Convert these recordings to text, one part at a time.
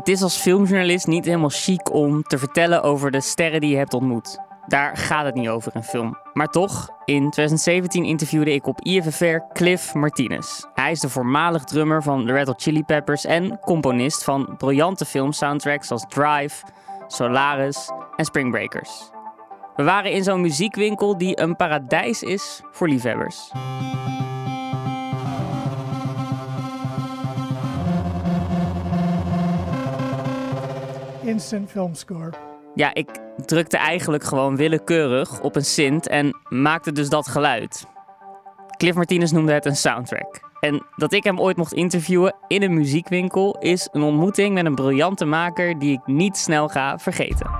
Het is als filmjournalist niet helemaal chic om te vertellen over de sterren die je hebt ontmoet. Daar gaat het niet over in film. Maar toch, in 2017 interviewde ik op IFFR Cliff Martinez. Hij is de voormalig drummer van The Red Hot Chili Peppers en componist van briljante filmsoundtracks als Drive, Solaris en Spring Breakers. We waren in zo'n muziekwinkel die een paradijs is voor liefhebbers. Instant film score. Ja, ik drukte eigenlijk gewoon willekeurig op een synth en maakte dus dat geluid. Cliff Martinez noemde het een soundtrack. En dat ik hem ooit mocht interviewen in een muziekwinkel is een ontmoeting met een briljante maker die ik niet snel ga vergeten.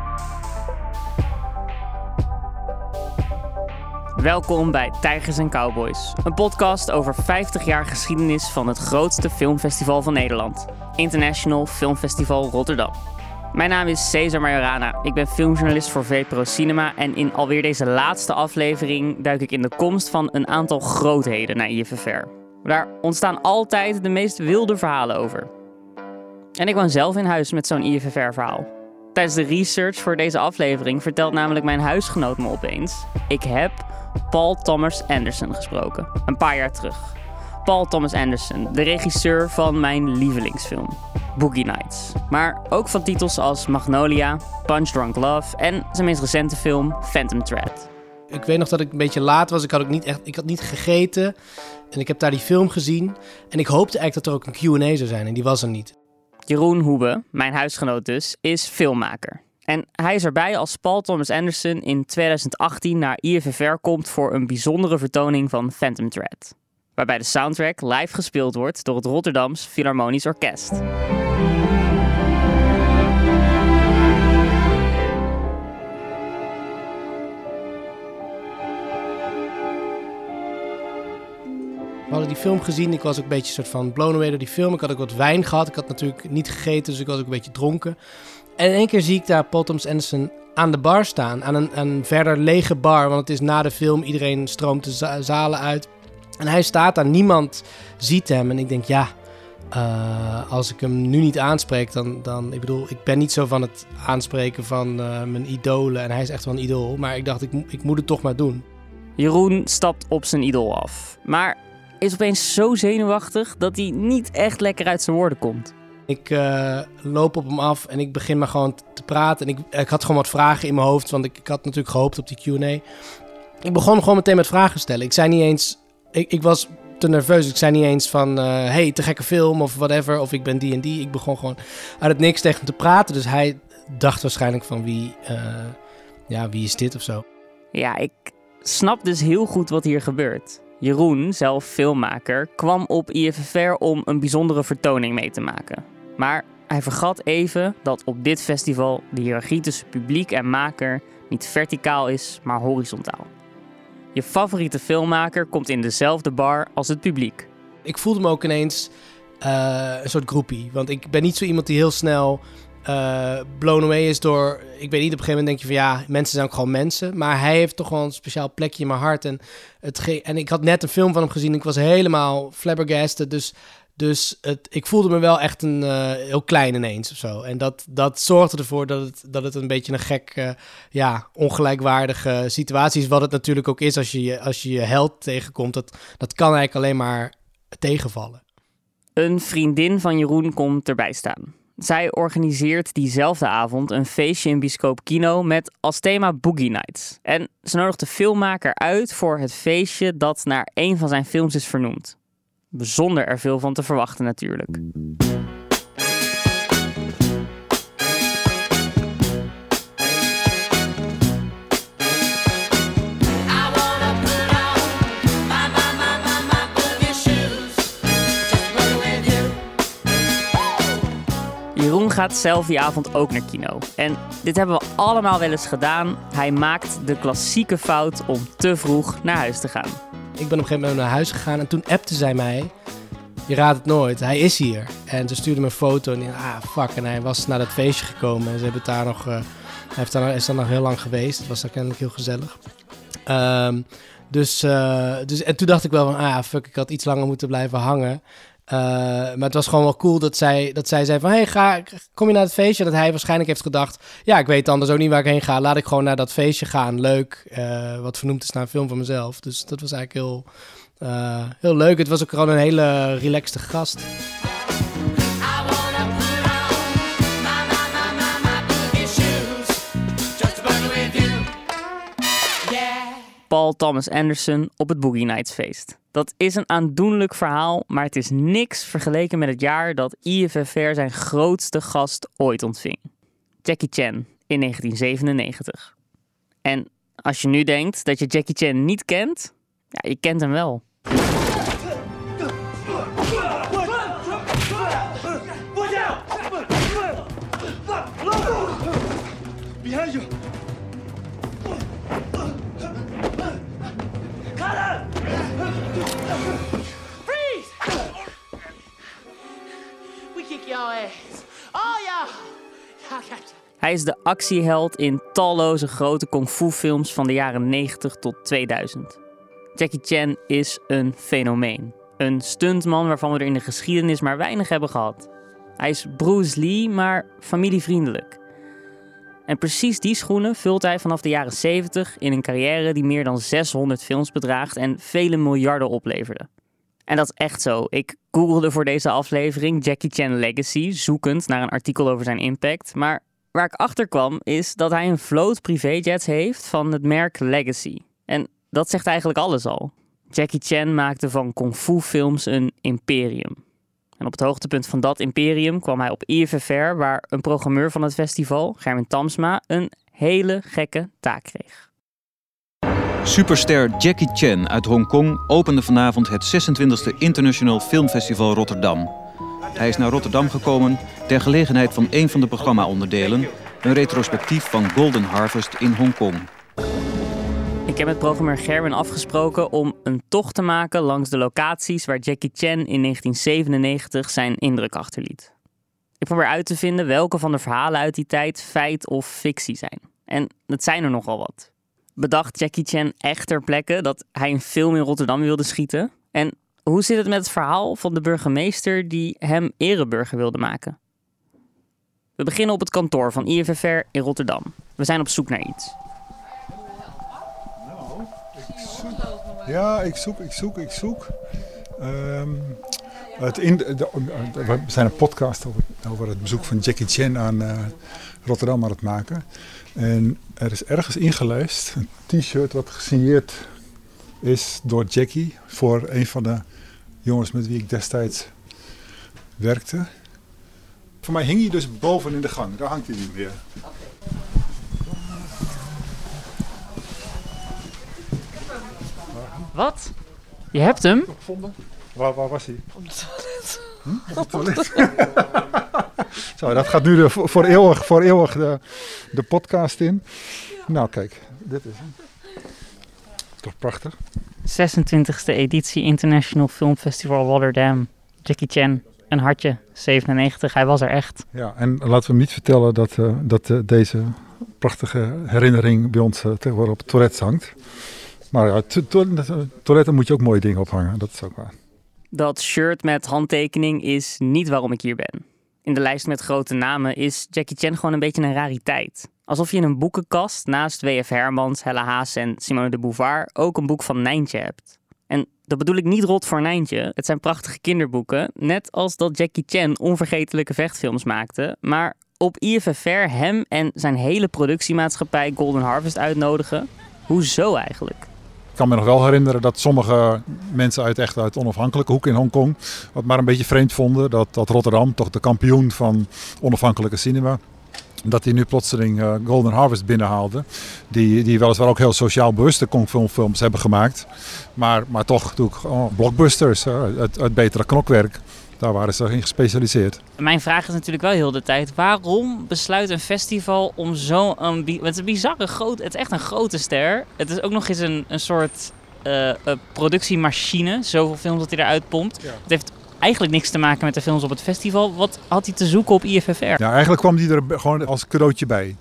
Welkom bij Tijgers en Cowboys, een podcast over 50 jaar geschiedenis van het grootste filmfestival van Nederland, International Filmfestival Rotterdam. Mijn naam is Cesar Majorana. Ik ben filmjournalist voor VPRO Cinema. En in alweer deze laatste aflevering duik ik in de komst van een aantal grootheden naar IFFR. Daar ontstaan altijd de meest wilde verhalen over. En ik woon zelf in huis met zo'n IFFR-verhaal. Tijdens de research voor deze aflevering vertelt namelijk mijn huisgenoot me opeens: ik heb Paul Thomas Anderson gesproken, een paar jaar terug. Paul Thomas Anderson, de regisseur van mijn lievelingsfilm, Boogie Nights. Maar ook van titels als Magnolia, Punch Drunk Love en zijn meest recente film Phantom Thread. Ik weet nog dat ik een beetje laat was. Ik had ook niet echt, ik had niet gegeten. En ik heb daar die film gezien. En ik hoopte eigenlijk dat er ook een Q&A zou zijn. En die was er niet. Jeroen Hoebe, mijn huisgenoot dus, is filmmaker. En hij is erbij als Paul Thomas Anderson in 2018 naar IFFR komt voor een bijzondere vertoning van Phantom Thread waarbij de soundtrack live gespeeld wordt door het Rotterdams Philharmonisch Orkest. We hadden die film gezien. Ik was ook een beetje soort van blown away door die film. Ik had ook wat wijn gehad. Ik had natuurlijk niet gegeten, dus ik was ook een beetje dronken. En in één keer zie ik daar Paul Anderson aan de bar staan. Aan een, een verder lege bar, want het is na de film. Iedereen stroomt de zalen uit. En hij staat daar, niemand ziet hem. En ik denk, ja, uh, als ik hem nu niet aanspreek, dan, dan... Ik bedoel, ik ben niet zo van het aanspreken van uh, mijn idolen. En hij is echt wel een idool. Maar ik dacht, ik, ik moet het toch maar doen. Jeroen stapt op zijn idool af. Maar is opeens zo zenuwachtig dat hij niet echt lekker uit zijn woorden komt. Ik uh, loop op hem af en ik begin maar gewoon te praten. En ik, ik had gewoon wat vragen in mijn hoofd, want ik, ik had natuurlijk gehoopt op die Q&A. Ik begon gewoon meteen met vragen stellen. Ik zei niet eens ik, ik was te nerveus. Ik zei niet eens van, uh, hey, te gekke film of whatever. Of ik ben die en die. Ik begon gewoon uit het niks tegen hem te praten. Dus hij dacht waarschijnlijk van wie, uh, ja, wie is dit of zo. Ja, ik snap dus heel goed wat hier gebeurt. Jeroen, zelf filmmaker, kwam op IFFR om een bijzondere vertoning mee te maken. Maar hij vergat even dat op dit festival de hiërarchie tussen publiek en maker niet verticaal is, maar horizontaal. Je favoriete filmmaker komt in dezelfde bar als het publiek. Ik voelde me ook ineens uh, een soort groepie. Want ik ben niet zo iemand die heel snel uh, blown away is door... Ik weet niet, op een gegeven moment denk je van ja, mensen zijn ook gewoon mensen. Maar hij heeft toch wel een speciaal plekje in mijn hart. En, het en ik had net een film van hem gezien. Ik was helemaal flabbergasted. Dus dus het, ik voelde me wel echt een uh, heel klein ineens of zo. En dat, dat zorgde ervoor dat het, dat het een beetje een gek, uh, ja, ongelijkwaardige situatie is. Wat het natuurlijk ook is als je als je, je held tegenkomt. Dat, dat kan eigenlijk alleen maar tegenvallen. Een vriendin van Jeroen komt erbij staan. Zij organiseert diezelfde avond een feestje in Biscoop Kino met als thema Boogie Nights. En ze nodigt de filmmaker uit voor het feestje dat naar een van zijn films is vernoemd zonder er veel van te verwachten natuurlijk. Jeroen gaat zelf die avond ook naar kino. En dit hebben we allemaal wel eens gedaan. Hij maakt de klassieke fout om te vroeg naar huis te gaan. Ik ben op een gegeven moment naar huis gegaan en toen appte zij mij. Je raadt het nooit, hij is hier. En ze stuurde me een foto en ah fuck. En hij was naar dat feestje gekomen en ze hebben daar nog... Uh, hij heeft daar, is daar nog heel lang geweest. Het was daar kennelijk heel gezellig. Um, dus, uh, dus, en toen dacht ik wel van, ah fuck, ik had iets langer moeten blijven hangen. Eh, maar het was gewoon wel cool dat zij, dat zij zei van... hey, ga, kom je naar het feestje? Dat hij waarschijnlijk heeft gedacht... ja, ik weet anders ook niet waar ik heen ga. Laat ik gewoon naar dat feestje gaan. Leuk. eh, wat vernoemd is naar een film van mezelf. Dus dat was eigenlijk heel, eh, heel leuk. Het was ook gewoon een hele relaxte gast. Paul Thomas Anderson op het Boogie Nights feest. Dat is een aandoenlijk verhaal, maar het is niks vergeleken met het jaar dat IFFR zijn grootste gast ooit ontving. Jackie Chan in 1997. En als je nu denkt dat je Jackie Chan niet kent, ja, je kent hem wel. Ass. Oh, you. Hij is de actieheld in talloze grote kung fu films van de jaren 90 tot 2000. Jackie Chan is een fenomeen. Een stuntman waarvan we er in de geschiedenis maar weinig hebben gehad. Hij is Bruce Lee, maar familievriendelijk. En precies die schoenen vult hij vanaf de jaren 70 in een carrière die meer dan 600 films bedraagt en vele miljarden opleverde. En dat is echt zo. Ik googelde voor deze aflevering Jackie Chan Legacy, zoekend naar een artikel over zijn impact. Maar waar ik achter kwam is dat hij een vloot privéjets heeft van het merk Legacy. En dat zegt eigenlijk alles al. Jackie Chan maakte van kung fu films een imperium. En op het hoogtepunt van dat imperium kwam hij op IFFR, waar een programmeur van het festival, Gerwin Tamsma, een hele gekke taak kreeg. Superster Jackie Chan uit Hongkong opende vanavond het 26e International Filmfestival Rotterdam. Hij is naar Rotterdam gekomen ter gelegenheid van een van de programma-onderdelen, een retrospectief van Golden Harvest in Hongkong. Ik heb met programmeur Gerwin afgesproken om een tocht te maken langs de locaties waar Jackie Chan in 1997 zijn indruk achterliet. Ik probeer uit te vinden welke van de verhalen uit die tijd feit of fictie zijn. En dat zijn er nogal wat. Bedacht Jackie Chan echt ter plekke dat hij een film in Rotterdam wilde schieten? En hoe zit het met het verhaal van de burgemeester die hem ereburger wilde maken? We beginnen op het kantoor van IFFR in Rotterdam. We zijn op zoek naar iets. Ja, ik zoek, ik zoek, ik zoek. Ehm, het in, de, de- we zijn een podcast over, over het bezoek van Jackie Chan aan eh, Rotterdam aan het maken. En er is ergens ingelijst een t-shirt wat gesigneerd is door Jackie voor een van de jongens met wie ik destijds werkte. Voor mij hing hij dus boven in de gang. Daar hangt hij niet meer. Wat? Je hebt hem? gevonden? Waar, waar was hij? Op het toilet. Zo, dat gaat nu de, voor, voor eeuwig, voor eeuwig de, de podcast in. Nou, kijk, dit is hem. Toch prachtig? 26e editie International Film Festival Rotterdam. Jackie Chan, een hartje, 97, hij was er echt. Ja, en laten we hem niet vertellen dat, eh, dat eh, deze prachtige herinnering bij ons eh, tegenwoordig op het toilet hangt. Maar ja, to- to- toiletten moet je ook mooie dingen ophangen, dat is ook waar. Dat shirt met handtekening is niet waarom ik hier ben. In de lijst met grote namen is Jackie Chan gewoon een beetje een rariteit. Alsof je in een boekenkast naast W.F. Hermans, Helle Haas en Simone de Beauvoir ook een boek van Nijntje hebt. En dat bedoel ik niet rot voor Nijntje. Het zijn prachtige kinderboeken, net als dat Jackie Chan onvergetelijke vechtfilms maakte. Maar op IFFR hem en zijn hele productiemaatschappij Golden Harvest uitnodigen? Hoezo eigenlijk? Kan me nog wel herinneren dat sommige mensen uit echt uit onafhankelijke hoek in Hongkong het maar een beetje vreemd vonden dat, dat Rotterdam, toch de kampioen van onafhankelijke cinema, dat hij nu plotseling eh, Golden Harvest binnenhaalde. Die, die weliswaar ook heel sociaal bewuste films hebben gemaakt. Maar, maar toch natuurlijk oh, blockbusters, het, het betere knokwerk. Daar waren ze in gespecialiseerd. Mijn vraag is natuurlijk wel heel de tijd: waarom besluit een festival om zo'n. Het is een bizarre groot. Het is echt een grote ster. Het is ook nog eens een, een soort eh, eh, productiemachine. Zoveel films dat hij eruit pompt. Het heeft eigenlijk niks te maken met de films op het festival. Wat had hij te zoeken op IFFR? Ja, eigenlijk kwam die er gewoon als cadeautje bij.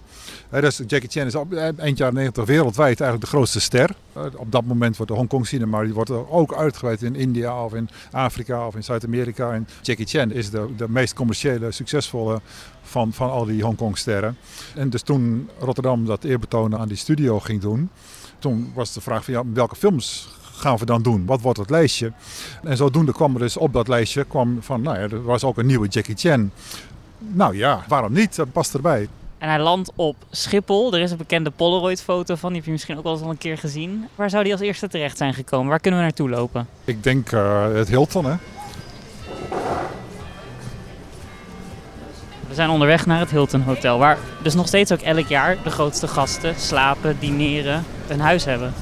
Dus Jackie Chan is eh, eind jaren 90 wereldwijd eigenlijk de grootste ster. Eh, op dat moment wordt de Hongkong cinema die wordt ook uitgebreid in India of in Afrika of in Zuid-Amerika. En Jackie Chan is de, de meest commerciële, succesvolle van, van al die Hongkong sterren. En dus toen Rotterdam dat eerbetoon aan die studio ging doen, toen was de vraag van ja, welke films gaan we dan doen? Wat wordt het lijstje? En zodoende kwam er dus op dat lijstje kwam van, nou ja, er was ook een nieuwe Jackie Chan. Nou ja, waarom niet? Dat past erbij. En hij landt op Schiphol. Er is een bekende Polaroid-foto van. Die heb je misschien ook wel eens al een keer gezien. Waar zou die als eerste terecht zijn gekomen? Waar kunnen we naartoe lopen? Ik denk eh, het Hilton, hè? We zijn onderweg naar het Hilton Hotel. Waar dus nog steeds ook elk jaar de grootste gasten slapen, dineren, een huis hebben.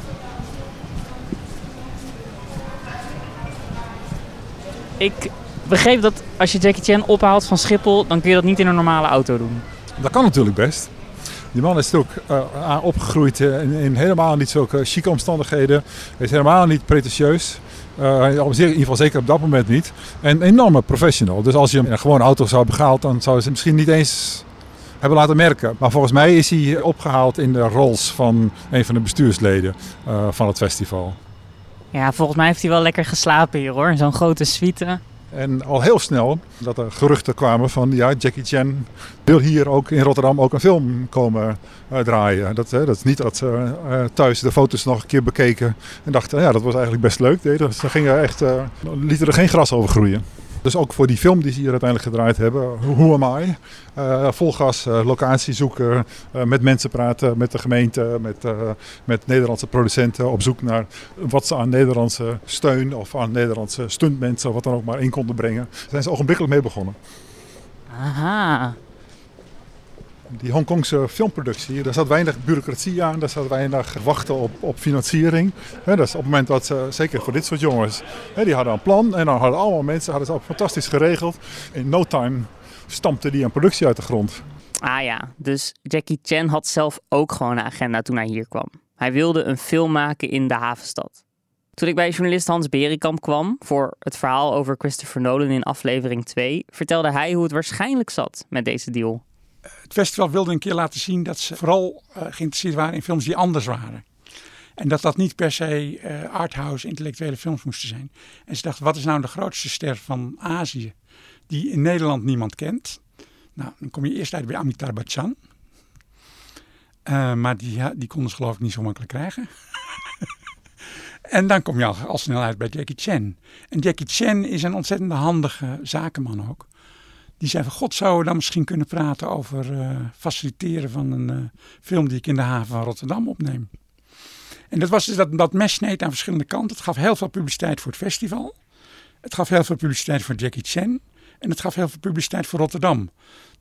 Ik begreep dat als je Jackie Chan ophaalt van Schiphol, dan kun je dat niet in een normale auto doen. Dat kan natuurlijk best. Die man is ook uh, opgegroeid in, in helemaal niet zulke chique omstandigheden. Hij is helemaal niet pretentieus. Uh, in ieder geval zeker op dat moment niet. En een enorme professional. Dus als je hem in een gewone auto zou hebben dan zou ze hem misschien niet eens hebben laten merken. Maar volgens mij is hij opgehaald in de roles van een van de bestuursleden van het festival. Ja, volgens mij heeft hij wel lekker geslapen hier hoor. In zo'n grote suite. En al heel snel dat er geruchten kwamen van ja, Jackie Chan wil hier ook in Rotterdam ook een film komen uh, draaien. Dat, dat is niet dat ze uh, thuis de foto's nog een keer bekeken en dachten ja, dat was eigenlijk best leuk. Dat, ze echt, uh, lieten er geen gras over groeien. Dus ook voor die film die ze hier uiteindelijk gedraaid hebben, Who Am I? Uh, vol gas, uh, locatie zoeken, uh, met mensen praten, met de gemeente, met, met Nederlandse producenten op zoek naar wat ze aan Nederlandse steun of aan Nederlandse stuntmensen, wat dan ook maar in konden brengen. Daar zijn ze ogenblikkelijk mee begonnen. Aha. Die Hongkongse filmproductie, daar zat weinig bureaucratie aan, daar zat weinig wachten op, op financiering. Dat is op het moment dat ze, zeker voor dit soort jongens, die hadden een plan en dan hadden allemaal mensen, hadden ze fantastisch geregeld. In no time stampte die een productie uit de grond. Ah ja, dus Jackie Chan had zelf ook gewoon een agenda toen hij hier kwam. Hij wilde een film maken in de havenstad. Toen ik bij journalist Hans Berenkamp kwam voor het verhaal over Christopher Nolan in aflevering 2, vertelde hij hoe het waarschijnlijk zat met deze deal. Het festival wilde een keer laten zien dat ze vooral uh, geïnteresseerd waren in films die anders waren. En dat dat niet per se uh, arthouse intellectuele films moesten zijn. En ze dachten, wat is nou de grootste ster van Azië die in Nederland niemand kent? Nou, dan kom je eerst uit bij Amitabh Bachchan. Uh, maar die, die konden ze geloof ik niet zo makkelijk krijgen. en dan kom je al, al snel uit bij Jackie Chan. En Jackie Chan is een ontzettend handige zakenman ook. Die zei van, god, zouden we dan misschien kunnen praten over uh, faciliteren van een uh, film die ik in de haven van Rotterdam opneem. En dat was dus dat, mes sneed aan verschillende kanten. Het gaf heel veel publiciteit voor het festival. Het gaf heel veel publiciteit voor Jackie Chan. En het gaf heel veel publiciteit voor Rotterdam.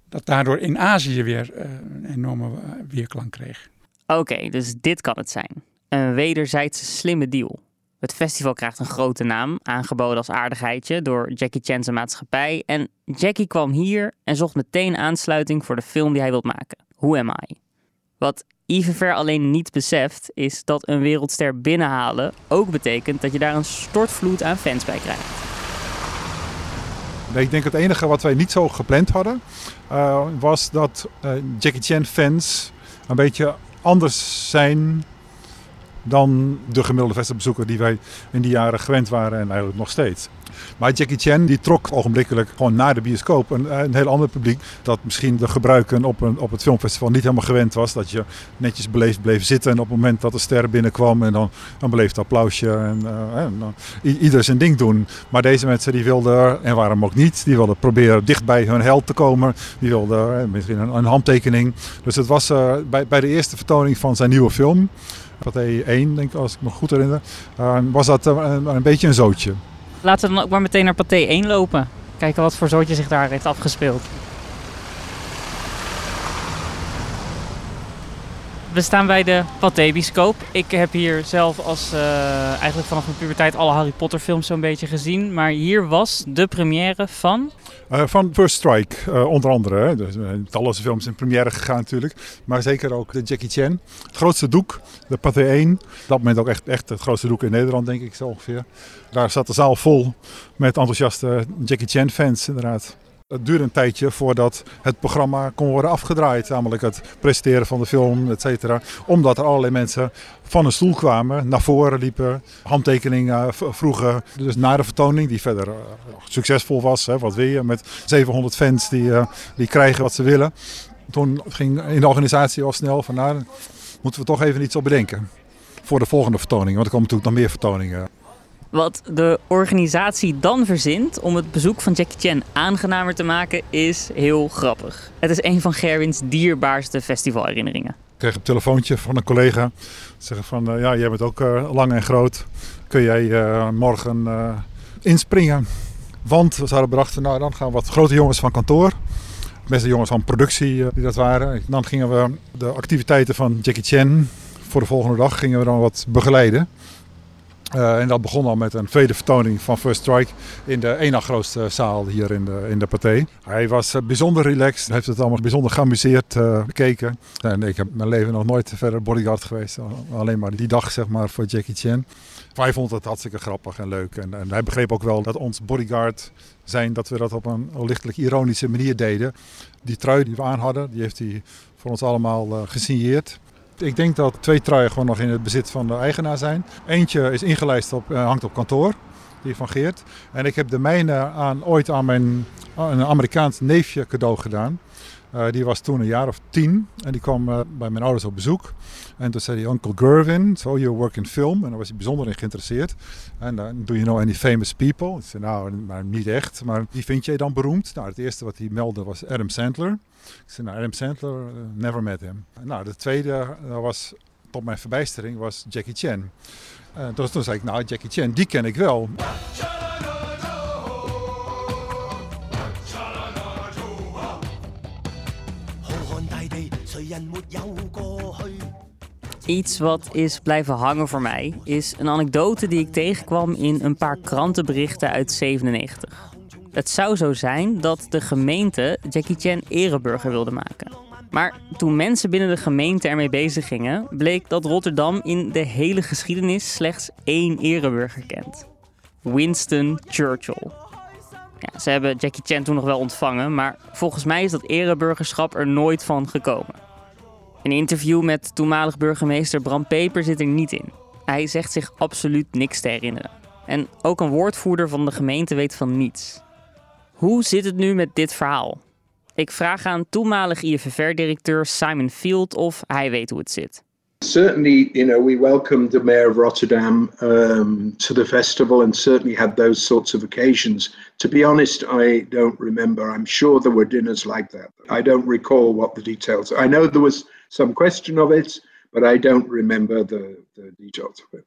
Dat daardoor in Azië weer uh, een enorme weerklank kreeg. Oké, dus dit kan het zijn. Een wederzijdse slimme deal. Het festival krijgt een grote naam, aangeboden als aardigheidje door Jackie Chan's maatschappij. En Jackie kwam hier en zocht meteen aansluiting voor de film die hij wilt maken. Who Am I? Wat Yves Ver alleen niet beseft, is dat een wereldster binnenhalen ook betekent dat je daar een stortvloed aan fans bij krijgt. Ik denk het enige wat wij niet zo gepland hadden, uh, was dat uh, Jackie Chan fans een beetje anders zijn dan de gemiddelde festivalbezoeker die wij in die jaren gewend waren en eigenlijk nog steeds. Maar Jackie Chan die trok ogenblikkelijk gewoon naar de bioscoop een, een heel ander publiek. Dat misschien de gebruiken op, op het filmfestival niet helemaal gewend was. Dat je netjes beleefd bleef zitten en op het moment dat de ster binnenkwam en dan een beleefd applausje en, uh, ieder zijn ding doen. Maar deze mensen die wilden, en waarom ook niet, die wilden proberen dicht bij hun held te komen. Die wilden uh, misschien een, een, handtekening. Dus het was bij, bij de eerste vertoning van zijn nieuwe film. Pathé 1, denk ik, als ik me goed herinner, uh, was dat uh, een, beetje een zootje. Laten we dan ook maar meteen naar Pathé 1 lopen. Kijken wat voor zootje zich daar heeft afgespeeld. We staan bij de Pathé-biscoop. Ik heb hier zelf als, uh, eigenlijk vanaf mijn puberteit alle Harry Potter films zo'n beetje gezien. Maar hier was de première van... Uh, van First Strike, uh, onder andere. Hè. Dus, uh, talloze films in première gegaan natuurlijk. Maar zeker ook de Jackie Chan. Het grootste doek, de Pathé 1. Op dat moment ook echt, echt het grootste doek in Nederland, denk ik zo ongeveer. Daar zat de zaal vol met enthousiaste Jackie Chan fans inderdaad. Het duurde een tijdje voordat het programma kon worden afgedraaid. Namelijk het presenteren van de film, et cetera. Omdat er allerlei mensen van een stoel kwamen, naar voren liepen, handtekeningen vroegen. Dus na de vertoning, die verder eh, succesvol was, hè, wat wil je, met 700 fans die, eh, die krijgen wat ze willen. Toen ging in de organisatie al snel van, nou, moeten we toch even iets op bedenken. Voor de volgende vertoning, want er komen natuurlijk nog meer vertoningen. Wat de organisatie dan verzint om het bezoek van Jackie Chan aangenamer te maken, is heel grappig. Het is een van Gerwins dierbaarste festivalherinneringen. Ik kreeg een telefoontje van een collega. Zeggen van, eh, ja, jij bent ook eh, lang en groot. Kun jij eh, morgen inspringen? Want we zouden bedacht, van, nou dan gaan wat grote jongens van kantoor. Beste jongens van productie die dat waren. Dan gingen we de activiteiten van Jackie Chan voor de volgende dag gingen we dan wat begeleiden. Eh, en dat begon al met een tweede vertoning van First Strike in de na grootste zaal hier in de, in de Pathé. Hij was eh, bijzonder relaxed, heeft het allemaal bijzonder geamuseerd eh, bekeken. En ik heb mijn leven nog nooit verder bodyguard geweest, alleen maar die dag zeg maar voor Jackie Chan. Hij vond het hartstikke grappig en leuk. En, en hij begreep ook wel dat ons bodyguard zijn, dat we dat op een lichtelijk ironische manier deden. Die trui die we aan hadden, die heeft hij voor ons allemaal gesigneerd. Ik denk dat twee truien gewoon nog in het bezit van de eigenaar zijn. Eentje is ingelijst op, eh, hangt op kantoor, die van Geert. En ik heb de mijne aan, ooit aan mijn een Amerikaans neefje cadeau gedaan. Eh, die was toen een jaar of tien en die kwam eh, bij mijn ouders op bezoek. En toen zei hij, Uncle Gervin, so you work in film. En daar was hij bijzonder in geïnteresseerd. En dan do you know any famous people? Ik zei, nou, maar niet echt. Maar wie vind jij dan beroemd? Nou, het eerste wat hij meldde was Adam Sandler. Ik zei, nou, Adam Sandler, eh, never met him. Nou, de tweede was, tot mijn verbijstering, was Jackie Chan. En dus toen zei ik, nou, Jackie Chan, die ken ik wel. 人没有过去？ Iets wat is blijven hangen voor mij is een anekdote die ik tegenkwam in een paar krantenberichten uit 97. Het zou zo zijn dat de gemeente Jackie Chan ereburger wilde maken. Maar toen mensen binnen de gemeente ermee bezig gingen, bleek dat Rotterdam in de hele geschiedenis slechts één ereburger kent. Winston Churchill. Ja, ze hebben Jackie Chan toen nog wel ontvangen, maar volgens mij is dat ereburgerschap er nooit van gekomen. Een interview met toenmalig burgemeester Bram Peper zit er niet in. Hij zegt zich absoluut niks te herinneren. En ook een woordvoerder van de gemeente weet van niets. Hoe zit het nu met dit verhaal? Ik vraag aan toenmalig IFFR-directeur Simon Field of hij weet hoe het zit. certainly, you know, we welcomed the mayor of Rotterdam um, to the festival and certainly had those sorts of occasions. To be honest, I don't remember. I'm sure there were dinners like that. I don't recall what the details. I know there was some question of it, but I don't remember the, the details of it.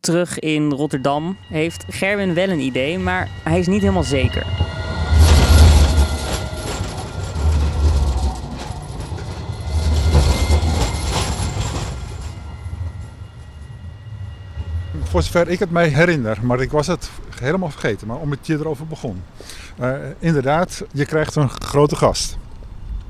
Terug in Rotterdam heeft Gerwin wel een idee, maar hij is niet helemaal zeker. Voor zover ik het mij herinner, maar ik was het helemaal vergeten, maar omdat je erover begon. Eh, inderdaad, je krijgt een grote gast.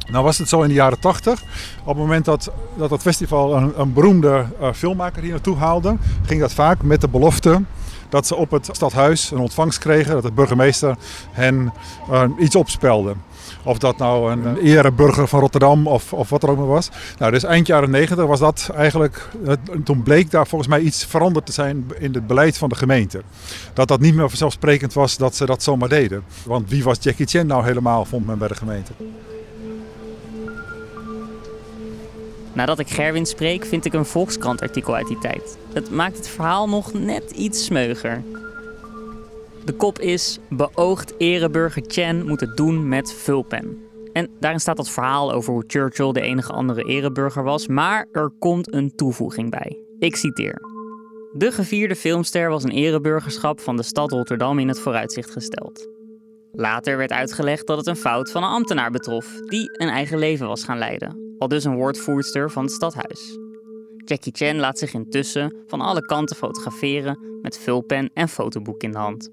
Nou was het zo in de jaren 80, op het moment dat dat, dat festival een, een beroemde eh, filmmaker hier naartoe haalde, ging dat vaak met de belofte dat ze op het stadhuis een ontvangst kregen, dat de burgemeester hen eh, iets opspelde. Of dat nou een, een ereburger van Rotterdam of, of wat er ook maar was. Nou, dus eind jaren 90 was dat eigenlijk. Toen bleek daar volgens mij iets veranderd te zijn in het beleid van de gemeente. Dat dat niet meer vanzelfsprekend was dat ze dat zomaar deden. Want wie was Jackie Chan nou helemaal, vond men bij de gemeente. Nadat ik Gerwin spreek, vind ik een Volkskrant-artikel uit die tijd. Het maakt het verhaal nog net iets smeuger. De kop is: Beoogd ereburger Chen moet het doen met vulpen. En daarin staat dat verhaal over hoe Churchill de enige andere ereburger was, maar er komt een toevoeging bij. Ik citeer. De gevierde filmster was een ereburgerschap van de stad Rotterdam in het vooruitzicht gesteld. Later werd uitgelegd dat het een fout van een ambtenaar betrof, die een eigen leven was gaan leiden, al dus een woordvoerster van het stadhuis. Jackie Chan laat zich intussen van alle kanten fotograferen met vulpen en fotoboek in de hand.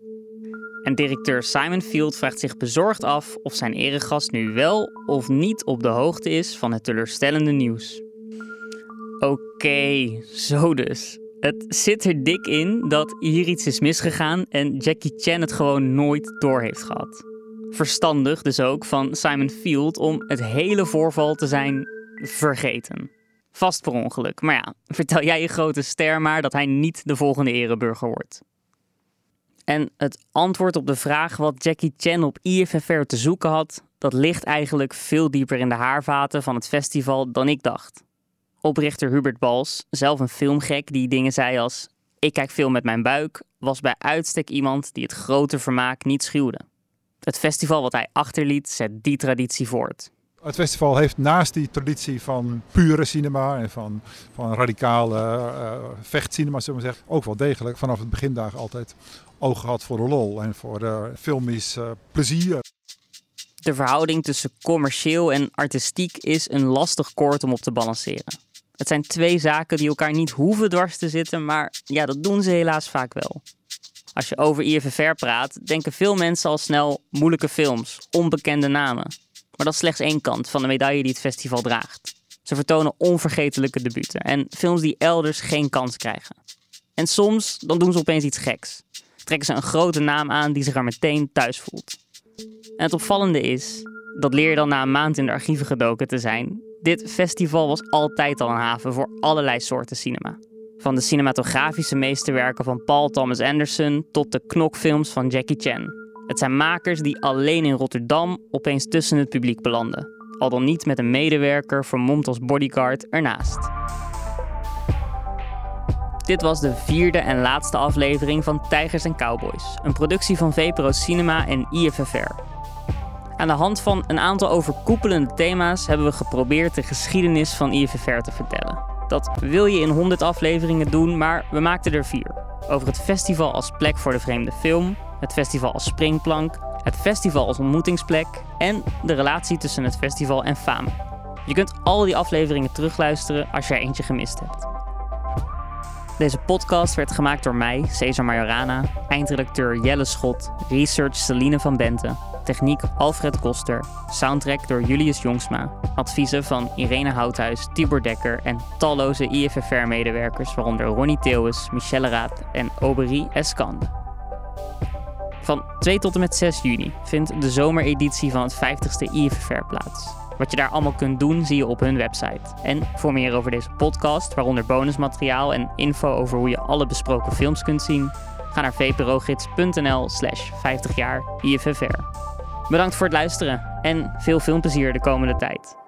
En directeur Simon Field vraagt zich bezorgd af of zijn eregast nu wel of niet op de hoogte is van het teleurstellende nieuws. Oké, zo dus. Het zit er dik in dat hier iets is misgegaan en Jackie Chan het gewoon nooit door heeft gehad. Verstandig dus ook van Simon Field om het hele voorval te zijn vergeten. Vast per ongeluk. Maar ja, vertel jij je grote ster maar dat hij niet de volgende ereburger wordt. En het antwoord op de vraag wat Jackie Chan op IFFR te zoeken had, dat ligt eigenlijk veel dieper in de haarvaten van het festival dan ik dacht. Oprichter Hubert Bals, zelf een filmgek die dingen zei als: Ik kijk film met mijn buik, was bij uitstek iemand die het grote vermaak niet schuwde. Het festival wat hij achterliet zet die traditie voort. Het festival heeft naast die traditie van pure cinema en van, van radicale eh, vechtcinema, zullen we zeggen, ook wel degelijk vanaf het begindagen altijd oog gehad voor de lol en voor de filmisch eh, plezier. De verhouding tussen commercieel en artistiek is een lastig koord om op te balanceren. Het zijn twee zaken die elkaar niet hoeven dwars te zitten, maar ja, dat doen ze helaas vaak wel. Als je over IFFR praat, denken veel mensen al snel moeilijke films, onbekende namen. Maar dat is slechts één kant van de medaille die het festival draagt. Ze vertonen onvergetelijke debuten en films die elders geen kans krijgen. En soms dan doen ze opeens iets geks. Trekken ze een grote naam aan die zich er meteen thuis voelt. En het opvallende is, dat leer je dan na een maand in de archieven gedoken te zijn. Dit festival was altijd al een haven voor allerlei soorten cinema. Van de cinematografische meesterwerken van Paul Thomas Anderson tot de knokfilms van Jackie Chan. Het zijn makers die alleen in Rotterdam opeens tussen het publiek belanden. Al dan niet met een medewerker vermomd als bodyguard ernaast. Dit was de vierde en laatste aflevering van Tijgers en Cowboys, een productie van VPRO Cinema en IFFR. Aan de hand van een aantal overkoepelende thema's hebben we geprobeerd de geschiedenis van IFFR te vertellen. Dat wil je in 100 afleveringen doen, maar we maakten er vier. Over het festival als plek voor de vreemde film, het festival als springplank, het festival als ontmoetingsplek en de relatie tussen het festival en faam. Je kunt al die afleveringen terugluisteren als er eentje gemist hebt. Deze podcast werd gemaakt door mij, Cesar Majorana, eindredacteur Jelle Schot, research Celine van Benten, techniek Alfred Koster, soundtrack door Julius Jongsma, adviezen van Irene Houthuis, Tibor Dekker en talloze IFFR-medewerkers, waaronder Ronnie Theeuwis, Michelle Raad en Aubery Escande. Van 2 tot en met 6 juni vindt de zomereditie van het 50ste IFFR plaats. Wat je daar allemaal kunt doen, zie je op hun website. En voor meer over deze podcast, waaronder bonusmateriaal en info over hoe je alle besproken films kunt zien, ga naar vprogids.nl slash 50 jaar. Bedankt voor het luisteren en veel filmplezier de komende tijd.